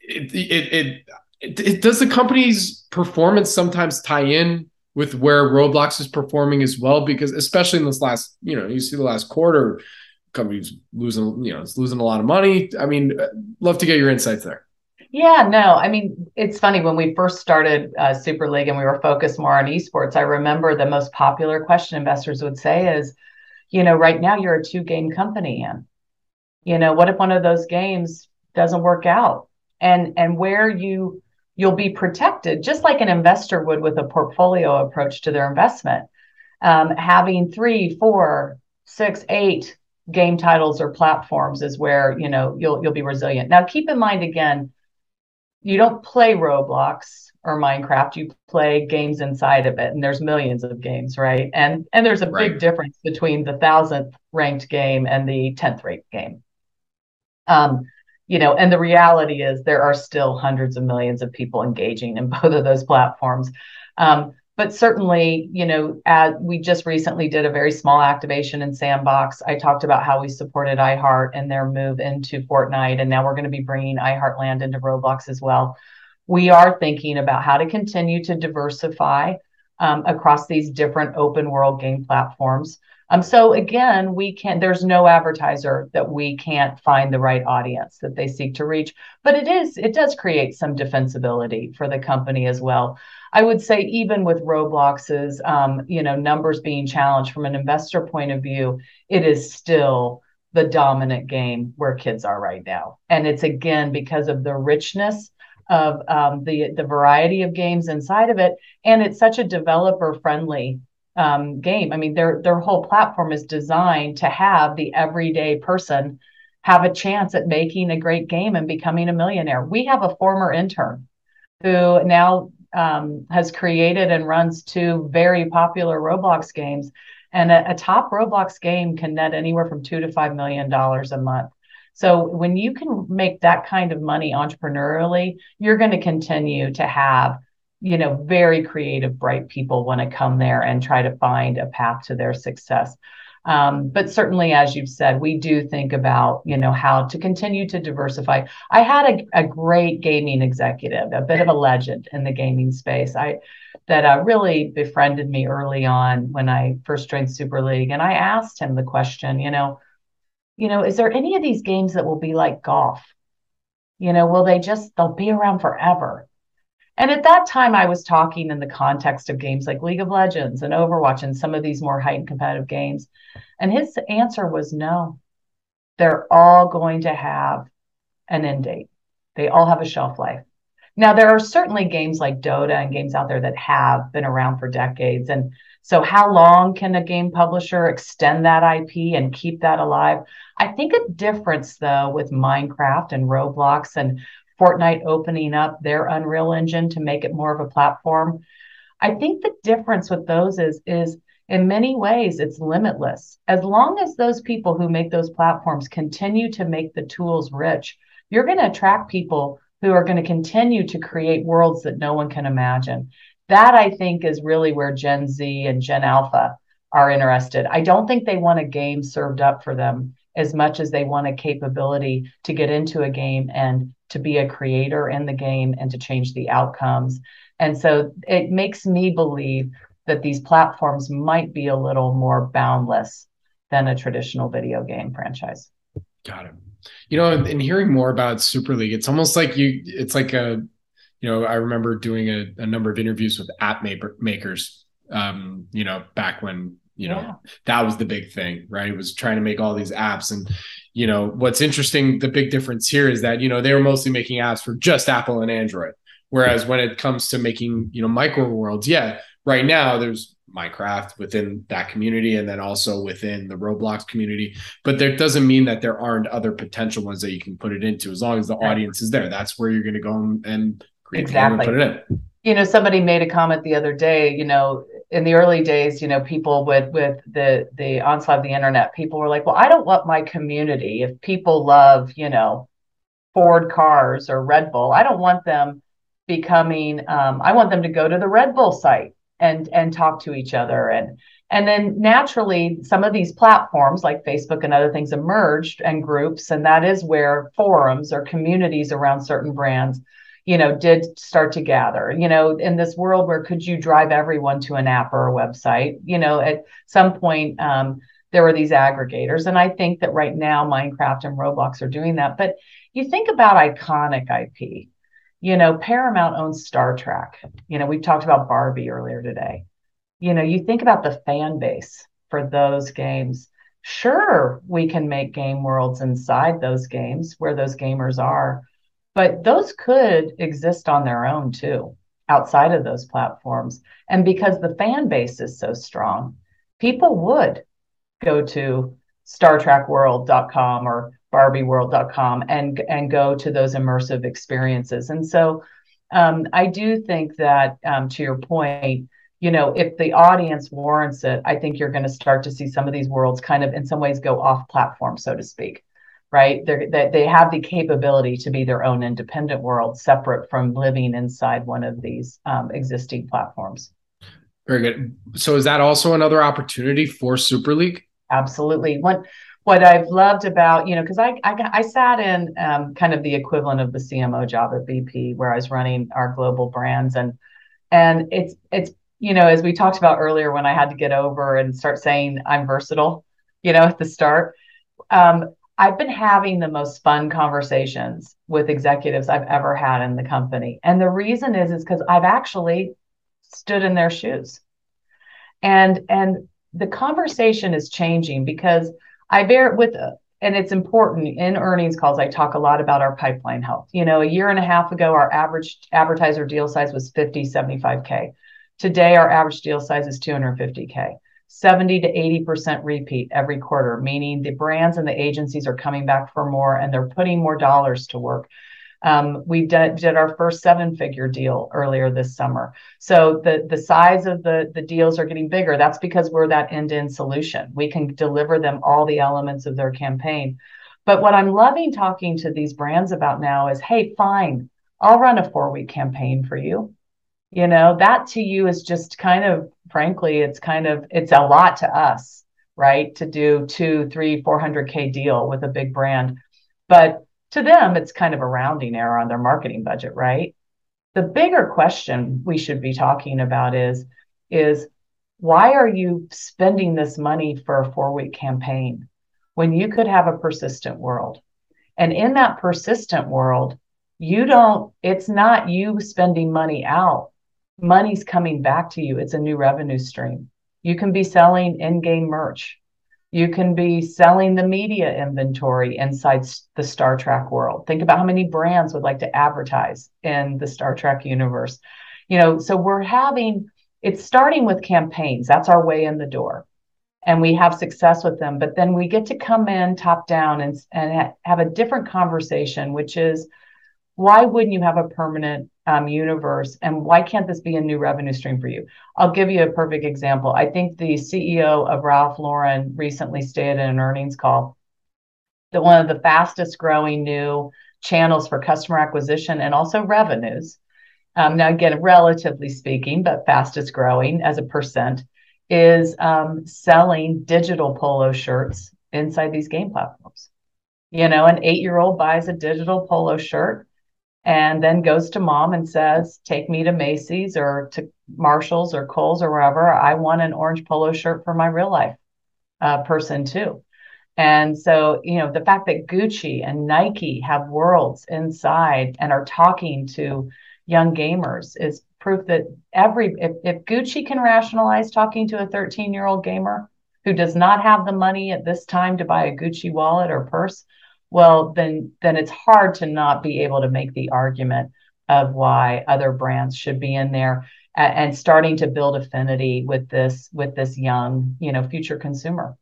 it, it, it it, does the company's performance sometimes tie in with where Roblox is performing as well, because especially in this last, you know, you see the last quarter, companies losing, you know, it's losing a lot of money. I mean, uh, love to get your insights there. Yeah, no, I mean, it's funny when we first started uh, Super League and we were focused more on esports. I remember the most popular question investors would say is, you know, right now you're a two game company, and you know, what if one of those games doesn't work out? And and where you you'll be protected just like an investor would with a portfolio approach to their investment. Um, having three, four, six, eight game titles or platforms is where you know you'll you'll be resilient. Now, keep in mind again, you don't play Roblox or Minecraft. You play games inside of it, and there's millions of games, right? And and there's a right. big difference between the thousandth ranked game and the tenth ranked game. Um, you know, and the reality is there are still hundreds of millions of people engaging in (laughs) both of those platforms. Um, but certainly, you know, as we just recently did a very small activation in Sandbox. I talked about how we supported iHeart and their move into Fortnite, and now we're going to be bringing iHeartland into Roblox as well. We are thinking about how to continue to diversify um, across these different open world game platforms. Um, so again, we can't, there's no advertiser that we can't find the right audience that they seek to reach. But it is, it does create some defensibility for the company as well. I would say even with Roblox's um, you know, numbers being challenged from an investor point of view, it is still the dominant game where kids are right now. And it's again because of the richness of um, the the variety of games inside of it, and it's such a developer friendly um, game. I mean, their their whole platform is designed to have the everyday person have a chance at making a great game and becoming a millionaire. We have a former intern who now um, has created and runs two very popular Roblox games. And a, a top Roblox game can net anywhere from two to five million dollars a month. So when you can make that kind of money entrepreneurially, you're going to continue to have you know, very creative, bright people want to come there and try to find a path to their success. Um, but certainly, as you've said, we do think about, you know, how to continue to diversify. I had a, a great gaming executive, a bit of a legend in the gaming space. I that uh, really befriended me early on when I first joined Super League, and I asked him the question, you know, you know, is there any of these games that will be like golf? You know, will they just they'll be around forever? And at that time, I was talking in the context of games like League of Legends and Overwatch and some of these more heightened competitive games. And his answer was no. They're all going to have an end date, they all have a shelf life. Now, there are certainly games like Dota and games out there that have been around for decades. And so, how long can a game publisher extend that IP and keep that alive? I think a difference, though, with Minecraft and Roblox and Fortnite opening up their Unreal Engine to make it more of a platform. I think the difference with those is is in many ways, it's limitless. As long as those people who make those platforms continue to make the tools rich, you're going to attract people who are going to continue to create worlds that no one can imagine. That I think is really where Gen Z and Gen Alpha are interested. I don't think they want a game served up for them as much as they want a capability to get into a game and to be a creator in the game and to change the outcomes. And so it makes me believe that these platforms might be a little more boundless than a traditional video game franchise. Got it. You know, in hearing more about Super League, it's almost like you, it's like a, you know, I remember doing a, a number of interviews with app makers, um, you know, back when, you know, yeah. that was the big thing, right? It was trying to make all these apps. And, you know, what's interesting, the big difference here is that, you know, they were mostly making apps for just Apple and Android. Whereas when it comes to making, you know, micro worlds, yeah, right now there's Minecraft within that community and then also within the Roblox community. But that doesn't mean that there aren't other potential ones that you can put it into as long as the audience is there. That's where you're going to go and create exactly. put it in. You know, somebody made a comment the other day, you know, in the early days, you know, people with with the the onslaught of the internet, people were like, well, I don't want my community. If people love, you know, Ford cars or Red Bull, I don't want them becoming um, I want them to go to the Red Bull site and and talk to each other. And and then naturally some of these platforms like facebook and other things emerged and groups and that is where forums or communities around certain brands you know did start to gather you know in this world where could you drive everyone to an app or a website you know at some point um, there were these aggregators and i think that right now minecraft and roblox are doing that but you think about iconic ip you know, Paramount owns Star Trek. You know, we've talked about Barbie earlier today. You know, you think about the fan base for those games. Sure, we can make game worlds inside those games where those gamers are, but those could exist on their own too, outside of those platforms. And because the fan base is so strong, people would go to StarTrekWorld.com or barbieworld.com and and go to those immersive experiences and so um, i do think that um, to your point you know if the audience warrants it i think you're going to start to see some of these worlds kind of in some ways go off platform so to speak right? They're, they they have the capability to be their own independent world separate from living inside one of these um, existing platforms. Very good. So is that also another opportunity for super league? Absolutely. One what I've loved about, you know, because I, I, I sat in um, kind of the equivalent of the CMO job at BP, where I was running our global brands, and and it's it's you know as we talked about earlier when I had to get over and start saying I'm versatile, you know, at the start. Um, I've been having the most fun conversations with executives I've ever had in the company, and the reason is is because I've actually stood in their shoes, and and the conversation is changing because I bear with, uh, and it's important in earnings calls. I talk a lot about our pipeline health. You know, a year and a half ago, our average advertiser deal size was 50, 75K. Today, our average deal size is 250K. 70 to 80% repeat every quarter, meaning the brands and the agencies are coming back for more and they're putting more dollars to work. Um, we did, did our first seven figure deal earlier this summer. So the, the size of the, the deals are getting bigger. That's because we're that end to end solution. We can deliver them all the elements of their campaign. But what I'm loving talking to these brands about now is hey, fine, I'll run a four week campaign for you. You know, that to you is just kind of, frankly, it's kind of, it's a lot to us, right? To do two, three, 400K deal with a big brand. But to them, it's kind of a rounding error on their marketing budget, right? The bigger question we should be talking about is, is why are you spending this money for a four week campaign when you could have a persistent world? And in that persistent world, you don't, it's not you spending money out. Money's coming back to you. It's a new revenue stream. You can be selling in game merch. You can be selling the media inventory inside the Star Trek world. Think about how many brands would like to advertise in the Star Trek universe. You know, so we're having it's starting with campaigns. That's our way in the door. And we have success with them, but then we get to come in top down and, and have a different conversation, which is why wouldn't you have a permanent um, universe and why can't this be a new revenue stream for you? I'll give you a perfect example. I think the ceo of ralph lauren recently stated in an earnings call that one of the fastest growing new channels for customer acquisition and also revenues um, now again relatively speaking but fastest growing as a percent is um, selling digital polo shirts inside these game platforms. You know an eight year old buys a digital polo shirt and then goes to mom and says, Take me to Macy's or to Marshall's or Kohl's or wherever. I want an orange polo shirt for my real life uh, person too. And so, you know, the fact that Gucci and Nike have worlds inside and are talking to young gamers is proof that every, if, if Gucci can rationalize talking to a 13 year old gamer who does not have the money at this time to buy a Gucci wallet or purse, well then then it's hard to not be able to make the argument of why other brands should be in there and, and starting to build affinity with this with this young you know future consumer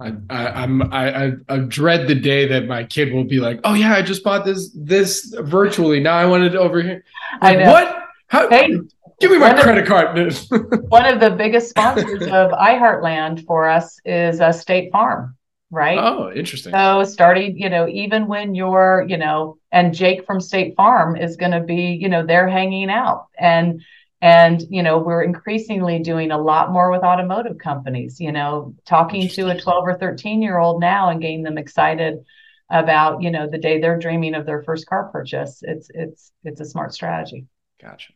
I, I, am I, I dread the day that my kid will be like, "Oh yeah, I just bought this this virtually. Now I want wanted over here." Like, I know. What? How? Hey, give me my credit of, card. (laughs) one of the biggest sponsors of iHeartland for us is a State Farm right? Oh, interesting. So starting, you know, even when you're, you know, and Jake from State Farm is going to be, you know, they're hanging out. And and you know we're increasingly doing a lot more with automotive companies you know talking to a 12 or 13 year old now and getting them excited about you know the day they're dreaming of their first car purchase. It's it's it's a smart strategy. Gotcha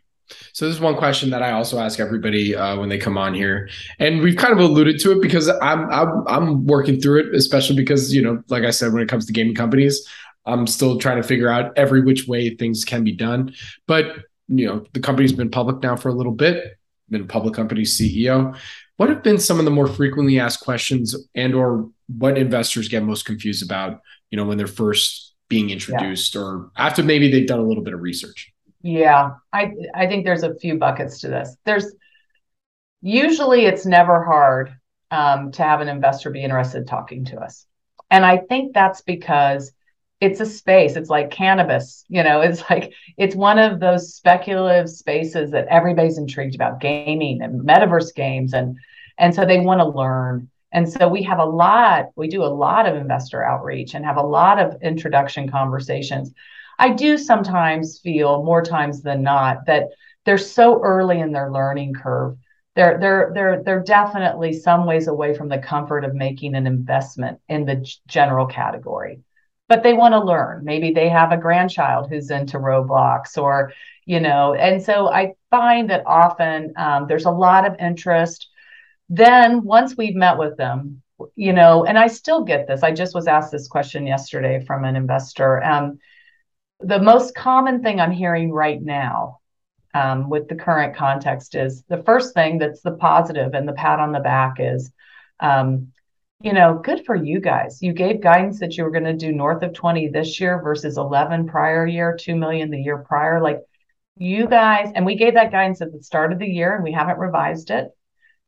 so this is one question that I also ask everybody uh, when they come on here, and we've kind of alluded to it because I'm, I'm I'm working through it, especially because you know, like I said, when it comes to gaming companies, I'm still trying to figure out every which way things can be done. But you know, the company's been public now for a little bit, been a public company CEO. What have been some of the more frequently asked questions, and or what investors get most confused about? You know, when they're first being introduced, yeah. or after maybe they've done a little bit of research. Yeah, I I think there's a few buckets to this. There's usually it's never hard um, to have an investor be interested talking to us, and I think that's because it's a space. It's like cannabis, you know. (laughs) It's like it's one of those speculative spaces that everybody's intrigued about, gaming and metaverse games, and and so they want to learn. And so we have a lot. We do a lot of investor outreach and have a lot of introduction conversations I do sometimes feel more times than not that they're so early in their learning curve. They're they're they're they're definitely some ways away from the comfort of making an investment in the general category. But they want to learn. Maybe they have a grandchild who's into Roblox or, you know, and so I find that often um, there's a lot of interest. Then once we've met with them, you know, and I still get this. I just was asked this question yesterday from an investor. Um, the most common thing I'm hearing right now um, with the current context is the first thing that's the positive and the pat on the back is, um, you know, good for you guys. You gave guidance that you were going to do north of 20 this year versus 11 prior year, 2 million the year prior. Like you guys, and we gave that guidance at the start of the year and we haven't revised it.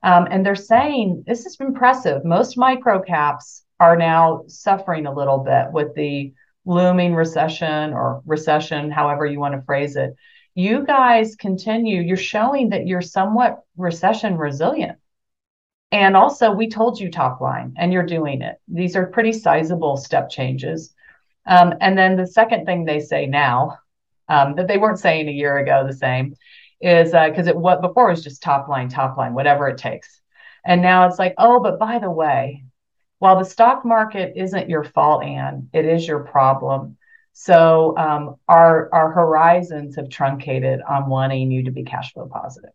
Um, and they're saying this is impressive. Most micro caps are now suffering a little bit with the looming recession or recession, however you want to phrase it, you guys continue, you're showing that you're somewhat recession resilient. And also, we told you top line, and you're doing it. These are pretty sizable step changes. Um, and then the second thing they say now um, that they weren't saying a year ago the same is because uh, it what before was just top line, top line, whatever it takes. And now it's like, oh, but by the way, while the stock market isn't your fault, Ann, it is your problem. So um, our our horizons have truncated on wanting you to be cash flow positive.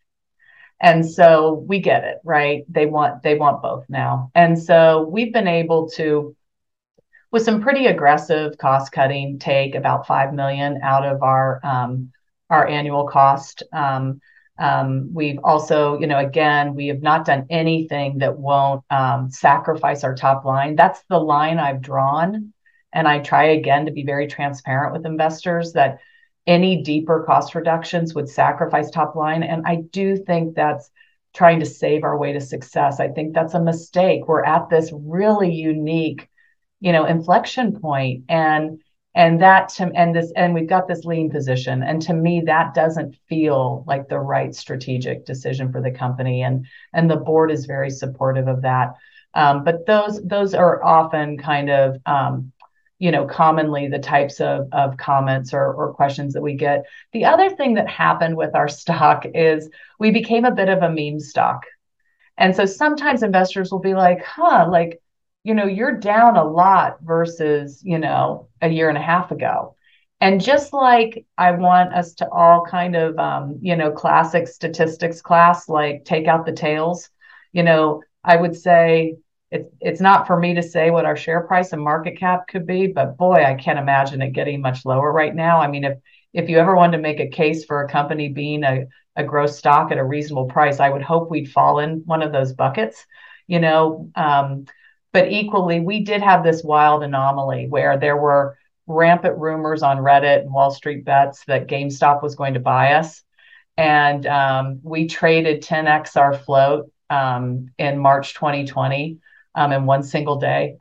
And so we get it, right? They want they want both now. And so we've been able to with some pretty aggressive cost cutting take about 5 million out of our um, our annual cost um, um, we've also, you know, again, we have not done anything that won't um, sacrifice our top line. That's the line I've drawn. And I try again to be very transparent with investors that any deeper cost reductions would sacrifice top line. And I do think that's trying to save our way to success. I think that's a mistake. We're at this really unique, you know, inflection point and and that to and this and we've got this lean position. And to me that doesn't feel like the right strategic decision for the company. And and the board is very supportive of that. Um, but those those are often kind of um, you know commonly the types of, of comments or, or questions that we get. The other thing that happened with our (laughs) stock is we became a bit of a meme stock. And so sometimes investors will be like huh like you know, you're down a lot versus, you know, a year and a half ago. And just like I want us to all kind of, um, you know, classic statistics class, like take out the tails, you know, I would say it's it's not for me to say what our share price and market cap could be, but boy, I can't imagine it getting much lower right now. I mean, if if you ever wanted to make a case for a company being a, a growth stock at a reasonable price, I would hope we'd fall in one of those buckets. You know, um, but equally, we did have this wild anomaly where there were rampant rumors on Reddit and Wall Street bets that GameStop was going to buy us. And um, we traded 10x our float um, in March 2020 um, in one single day.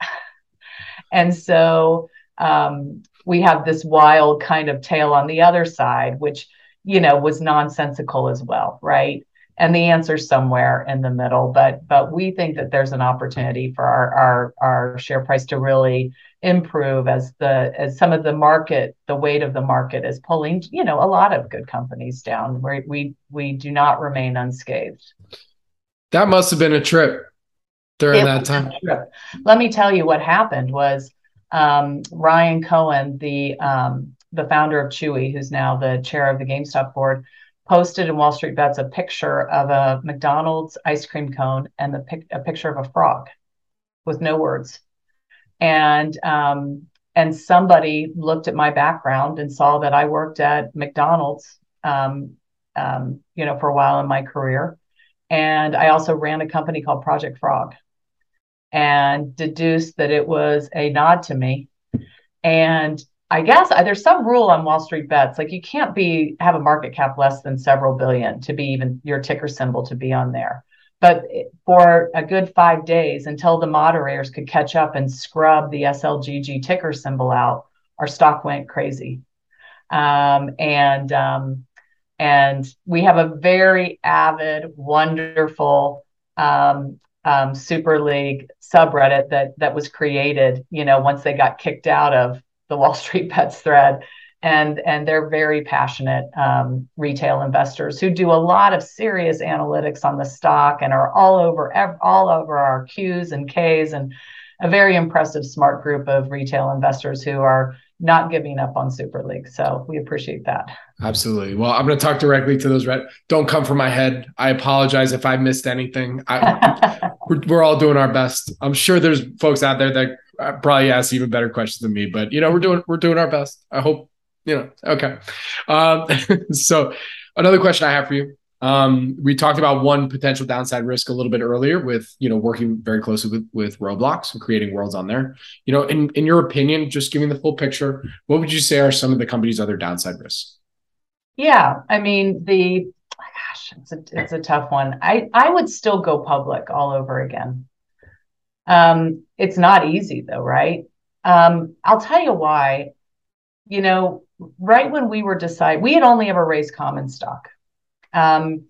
(laughs) and so um, we have this wild kind of tail on the other side, which, you know, was nonsensical as well, right? And the answer's somewhere in the middle but but we think that there's an opportunity for our our, our share price to really improve as the as some of the market the weight of the market is pulling you know a lot of good companies down. Where we we do not remain unscathed. That must have been a trip during it that time. let me tell you what happened was um, ryan cohen the um, the founder of chewy who's now the chair of the gamestop board posted in Wall Street Bets a picture of a McDonald's ice cream cone and the a picture of a frog with no words. And um, and somebody looked at my background and saw that I worked at McDonald's, um, um, you know, for a while in my career, and I also ran a company called Project Frog, and deduced that it was a nod to me. And I guess there's some rule on Wall Street bets. Like you can't be have a market cap less than several billion to be even your ticker symbol to be on there. But for a good five days until the moderators could catch up and scrub the SLGG ticker symbol out, our stock went crazy. Um, and um, and we have a very avid, wonderful um, um Super League subreddit that that was created. You know, once they got kicked out of the Wall Street Bets thread. And, and they're very passionate um, retail investors who do a lot of serious analytics on the stock and are all over all over our Qs and Ks and a very impressive smart group of retail investors who are not giving up on Super League. So we appreciate that. Absolutely. Well, I'm going to talk directly to those. Red. Don't come from my head. I apologize if I missed anything. I, (laughs) we're, we're, all doing our best. I'm sure there's folks out there that probably ask even better questions than me, but you know, we're doing we're doing our best. I hope you know. Okay. Um, (laughs) so another question I have for you. Um, we talked about one potential downside risk a little bit earlier with you know working very closely with with Roblox and creating worlds on there. You know, in in your opinion, just giving the full picture, what would you say are some of the company's other downside risks? Yeah, I mean the gosh, it's a it's a tough one. I I would still go public all over again. Um, it's not easy though, right? Um, I'll tell you why. You know, right when we were deciding, we had only ever raised common stock. Um,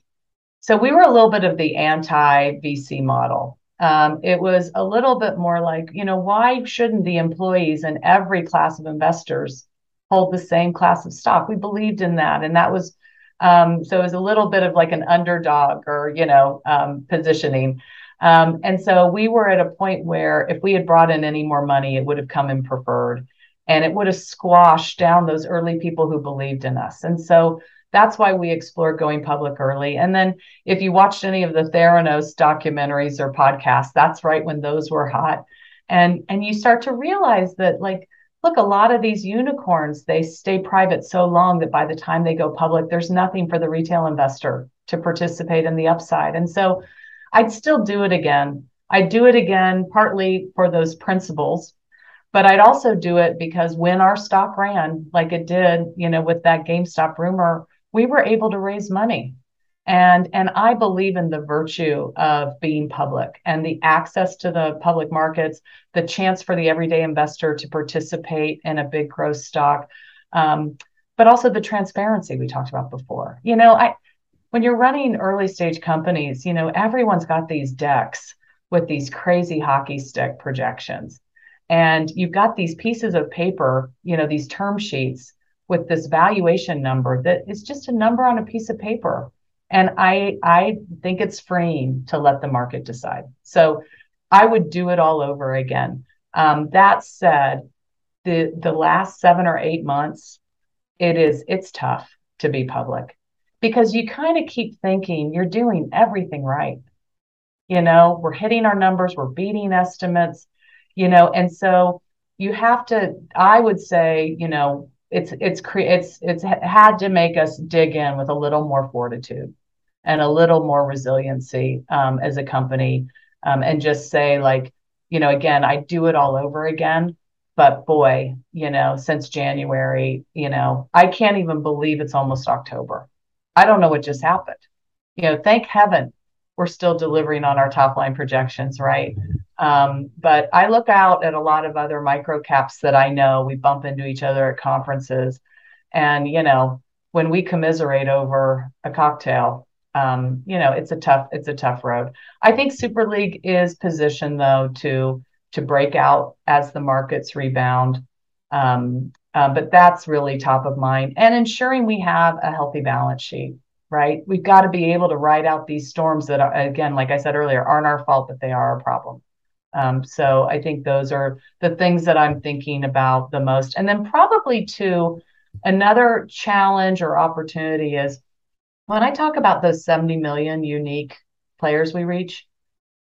so we were a little bit of the anti VC model. Um, it was a little bit more like, you know, why shouldn't the employees and every class of investors hold the same class of stock? We believed in that. And that was, um, so it was a little bit of like an underdog or, you know, um, positioning. Um, and so we were at a point where if we had brought in any more money, it would have come in preferred and it would have squashed down those early people who believed in us. And so that's why we explored going public early. And then if you watched any of the Theranos documentaries or podcasts, that's right when those were hot. And and you start to realize that like look, a lot of these unicorns, they stay private so long that by the time they go public, there's nothing for the retail investor to participate in the upside. And so I'd still do it again. I'd do it again partly for those principles, but I'd also do it because when our stock ran like it did, you know, with that GameStop rumor, we were able to raise money. And, and I believe in the virtue of being public and the access to the public markets, the chance for the everyday investor to participate in a big growth stock, um, but also the transparency we talked about before. You know, I when you're running early stage companies, you know, everyone's got these decks with these crazy hockey stick projections. And you've got these pieces of paper, you know, these term sheets with this valuation number that is just a number on a piece of paper. And I I think it's freeing to let the market decide. So I would do it all over again. Um, that said, the the last seven or eight months, it is it's tough to be public because you kind of keep thinking you're doing everything right. You know, we're hitting our numbers, we're beating estimates, you know, and so you have to, I would say, you know, it's it's it's it's had to make us dig in with a little more fortitude and a little more resiliency um, as a company um, and just say like you know again i do it all over again but boy you know since january you know i can't even believe it's almost october I don't know what just happened. You know, thank heaven we're still delivering on our top line projections, right? Um, but I look out at a lot of other micro caps that I know. We bump into each other at conferences, and you know, when we commiserate over a cocktail, um, you know, it's a tough it's a tough road. I think Super League is positioned though to to break out as the markets rebound. Um, uh, but that's really top of mind and ensuring we have a healthy balance sheet, right? We've got to be able to ride out these storms that are, again, like I said earlier, aren't our fault, but they are a problem. Um, so I think those are the things that I'm thinking about the most. And then probably too, another challenge or opportunity is when I talk about those 70 million unique players we reach,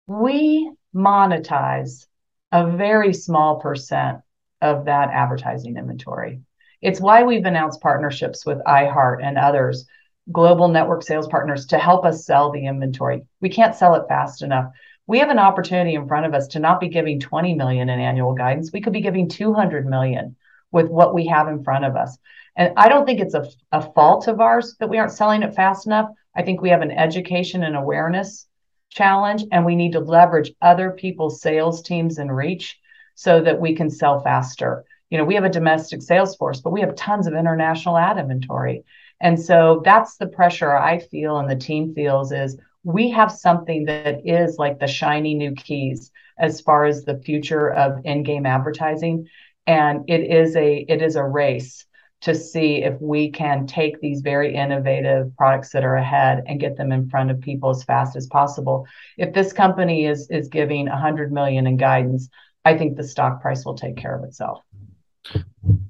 we monetize a very small percent of that advertising inventory. It's why we've announced partnerships with iHeart and others, global network sales partners, to help us sell the inventory. We can't sell it fast enough. We have an opportunity in front of us to not be giving 20 million in annual guidance. We could be giving 200 million with what we have in front of us. And I don't think it's a, a fault of ours that we aren't selling it fast enough. I think we have an education and awareness challenge, and we need to leverage other people's sales teams and reach so that we can sell faster. You know, we have a domestic sales force, but we have tons of international ad inventory. And so that's the pressure I feel and the team feels is we have something that is like the shiny new keys as far as the future of in-game advertising and it is a it is a race to see if we can take these very innovative products that are ahead and get them in front of people as fast as possible. If this company is is giving 100 million in guidance, I think the stock price will take care of itself.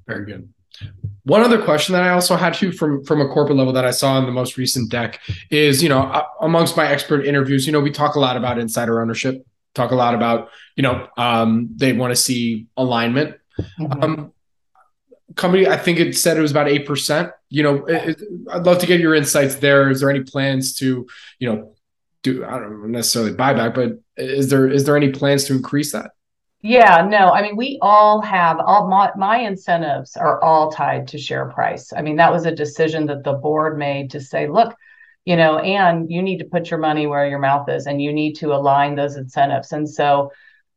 Very good. One other question that I also had too from from a corporate level that I saw in the most recent deck is, you know, amongst my expert interviews, you know, we talk a lot about insider ownership, talk a lot about, you know, um, they want to see alignment. Mm-hmm. Um, company, I think it said it was about eight percent. You know, it, I'd love to get your insights there. Is there any plans to, you know, do I don't necessarily buyback, but is there is there any plans to increase that? Yeah, no, I mean, we all have all my, my incentives are all tied to share price. I mean, that was a decision that the board made to say, look, you know, and you need to put your money where your mouth is and you need to align those incentives. And so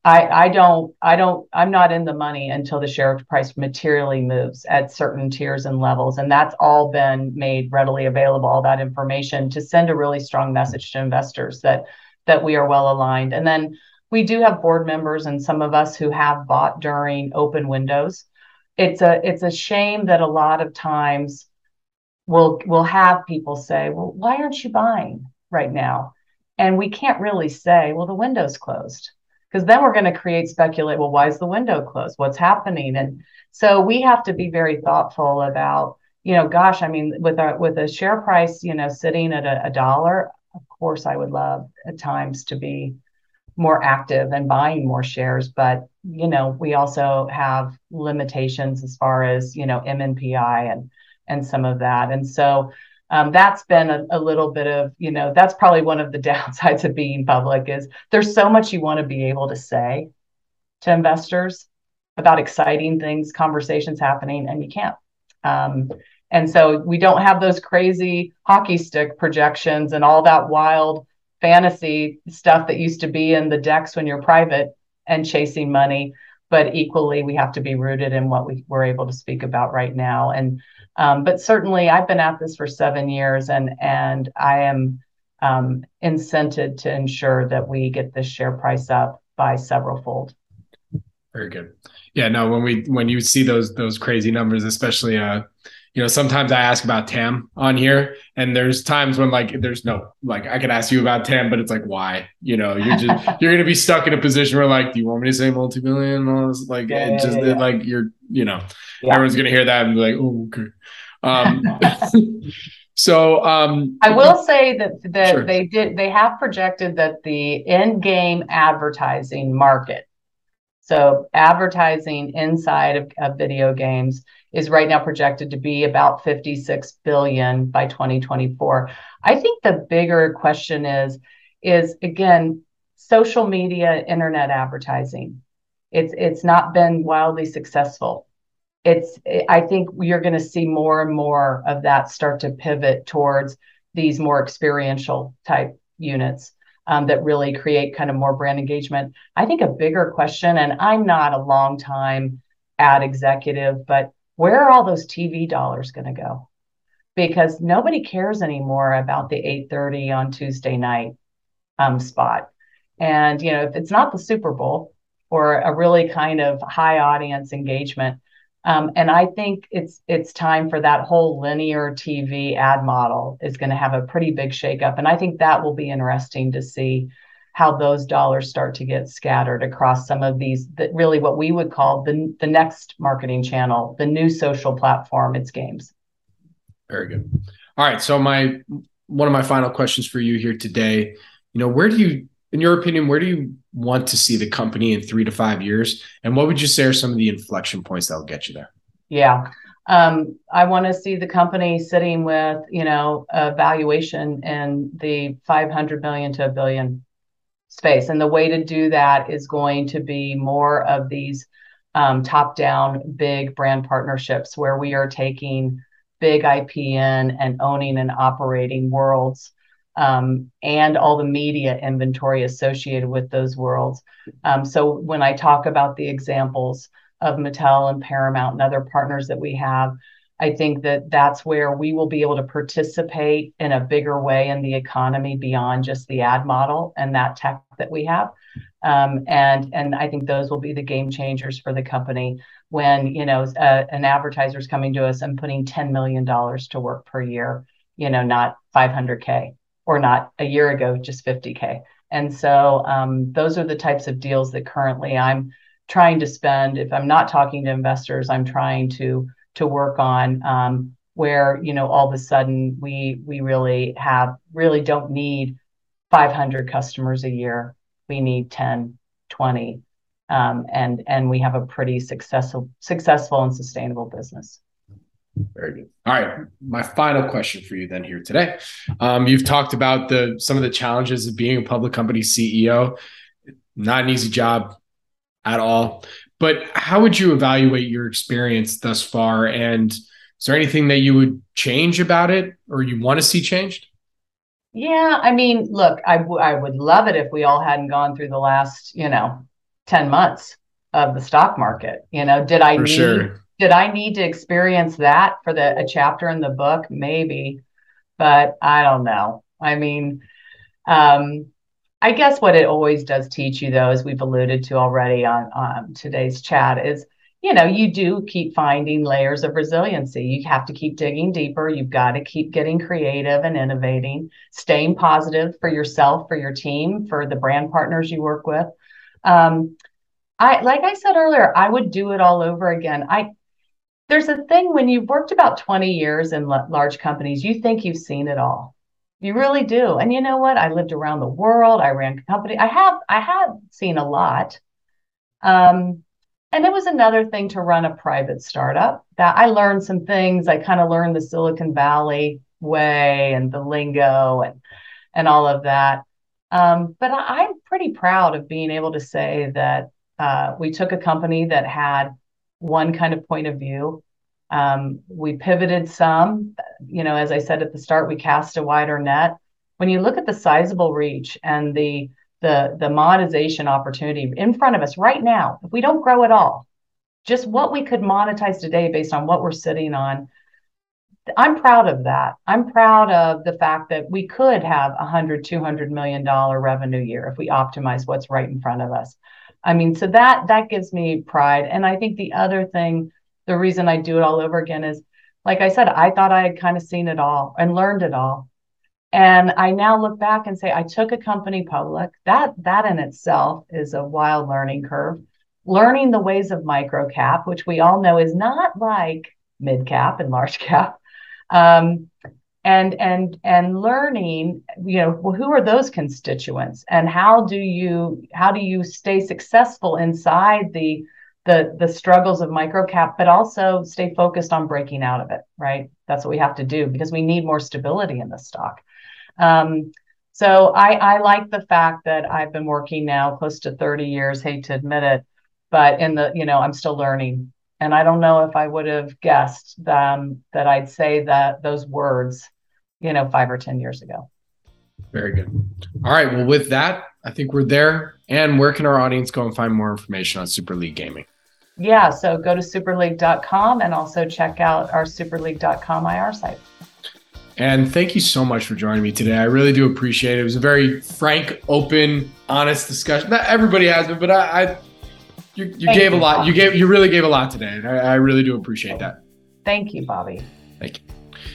I I don't I don't I'm not in the money until the share price materially moves at certain tiers and levels. And that's all been made readily available, all that information to send a really strong message to investors that that we are well aligned. And then we do have board members and some of us who have bought during open windows. It's a it's a shame that a lot of times we'll we'll have people say, "Well, why aren't you buying right now?" And we can't really say, "Well, the window's closed." Because then we're going to create speculate, well, why is the window closed? What's happening? And so we have to be very thoughtful about, you know, gosh, I mean, with a with a share price, you know, sitting at a, a dollar, of course I would love at times to be more active and buying more shares but you know we also have limitations as far as you know MNPI and and some of that. And so um, that's been a, a, little bit of you know that's probably one of the (laughs) downsides of being public is there's so much you want to be able to say to investors about exciting things conversations happening and you can't. Um, And so we don't have those crazy hockey stick projections and all that wild fantasy stuff that used to be in the decks when you're private and chasing money. But equally, we have to be rooted in what we, we're able to speak about right now. And um, but certainly, I've been at this for seven years, and and I am um, incented to ensure that we get this share price up by several fold. Very good. Yeah, no, when we when you see those those crazy numbers, especially uh you know, sometimes I ask about TAM on here, and there's times when like there's no like I could ask you about TAM, but it's like why? You know, you're just (laughs) you're gonna be stuck in a position where like, do you want me to say multi-billion? All this like yeah, it just yeah, yeah. like you're you know, everyone's gonna hear that and be like, oh okay. Um, (laughs) so um, I will say that that sure. they did they have projected that the in-game advertising market, so advertising inside of, of video games is right now projected to be about 56 billion by 2024. I think the bigger question is is again social media internet advertising. It's it's not been wildly successful. It's I think you're going to see more and more of that start to pivot towards these more experiential type units. Um, that really create kind of more brand engagement. I think a bigger question, and I'm not a long time ad executive, but where are all those TV dollars going to go? Because nobody cares anymore about the 8:30 on Tuesday night um, spot. And you know, if it's not the Super Bowl or a really kind of high audience engagement, um, and I think it's it's time for that whole linear TV ad model is going to have a pretty big shakeup, and I think that will be interesting to see how those dollars start to get scattered across some of these that really what we would call the, the next marketing channel the new social platform it's games. Very good. All right so my one of my final questions for you here today you know where do you in your opinion where do you want to see the company in three to five years? And what would you say are some of the inflection points that will get you there? Yeah um, I want to see the company sitting with, you know, a valuation in the 500 million to a billion space. And the way to do that is going to be more of these um, top down big brand partnerships where we are taking big IP in and owning and operating worlds um, and all the media inventory associated with those worlds. Um, so when I talk about the examples of Mattel and Paramount and other partners that we have, I think that that's where we will be able to participate in a bigger way in the economy beyond just the ad model and that tech that we have. Um, and and I think those will be the game changers for the company when you know uh, an advertiser is coming to us and putting ten million dollars to work per year, you know, not 500k or not a year ago just 50k. And so um, those are the types of deals that currently I'm trying to spend. If I'm not talking to investors, I'm trying to to work on um, where you know all of a sudden we we really have really don't need 500 customers a year. We need 10 20 um, and and we have a pretty successful successful and sustainable business. Very good. All right my final question for you then here today. Um, you've talked about the some of the challenges of being a public company ceo not an easy job at all but how would you evaluate your experience thus far? And is there anything that you would change about it or you want to see changed? Yeah, I mean, look, I, w- I would love it if we all hadn't gone through the last, you know, 10 months of the stock market. You know, did I for need sure. did I need to experience that for the a chapter in the book? Maybe, but I don't know. I mean, um, I guess what it always does teach you, though, as we've alluded to already on, on today's chat, is you know, you do keep finding layers of resiliency. You have to keep digging deeper. You've got to keep getting creative and innovating, staying positive for yourself, for your team, for the brand partners you work with. Um, I like I said earlier, I would do it all over again. I there's a thing when you've worked about 20 years in l- large companies, you think you've seen it all. You really do. And you know what? I lived around the world. I ran a company. I have I have seen a lot. Um, and it was another thing to run a private startup that I learned some things. I kind of learned the Silicon Valley way and the lingo and and all of that. Um, but I, am pretty proud of being able to say that uh, we took a company that had one kind of point of view Um, we pivoted some, you know, as I said at the start, we cast a wider net. When you look at the sizable reach and the the the monetization opportunity in front of us right now, if we don't grow at all, just what we could monetize today based on what we're sitting on. I'm proud of that. I'm proud of the fact that we could have a hundred, two hundred million dollar revenue year if we optimize what's right in front of us. I mean, so that that gives me pride. And I think the other thing, the reason I do it all over again is, like I said, I thought I had kind of seen it all and learned it all. And I now look back and say I took a company public. That that in itself is a wild learning curve. Learning the ways of microcap, which we all know is not like mid cap and large cap. Um, and and and learning you know well, who are those constituents and how do you how do you stay successful inside the the the struggles of microcap but also stay focused on breaking out of it right that's what we have to do because we need more stability in the stock um, so I, I like the fact that I've been working now close to 30 years, hate to admit it, but in the, you know, I'm still learning. And I don't know if I would have guessed um, that I'd say that those words, you know, five or 10 years ago. Very good. All right. Well, with that, I think we're there. And where can our audience go and find more information on Super League Gaming? Yeah. So go to superleague.com and also check out our superleague.com IR site. And thank you so much for joining me today. I really do appreciate it. It was a very frank, open, honest discussion. Not everybody has it, but I, I you, you gave you, a lot. Bobby. You gave you really gave a lot today. And I, I really do appreciate that. Thank you, Bobby.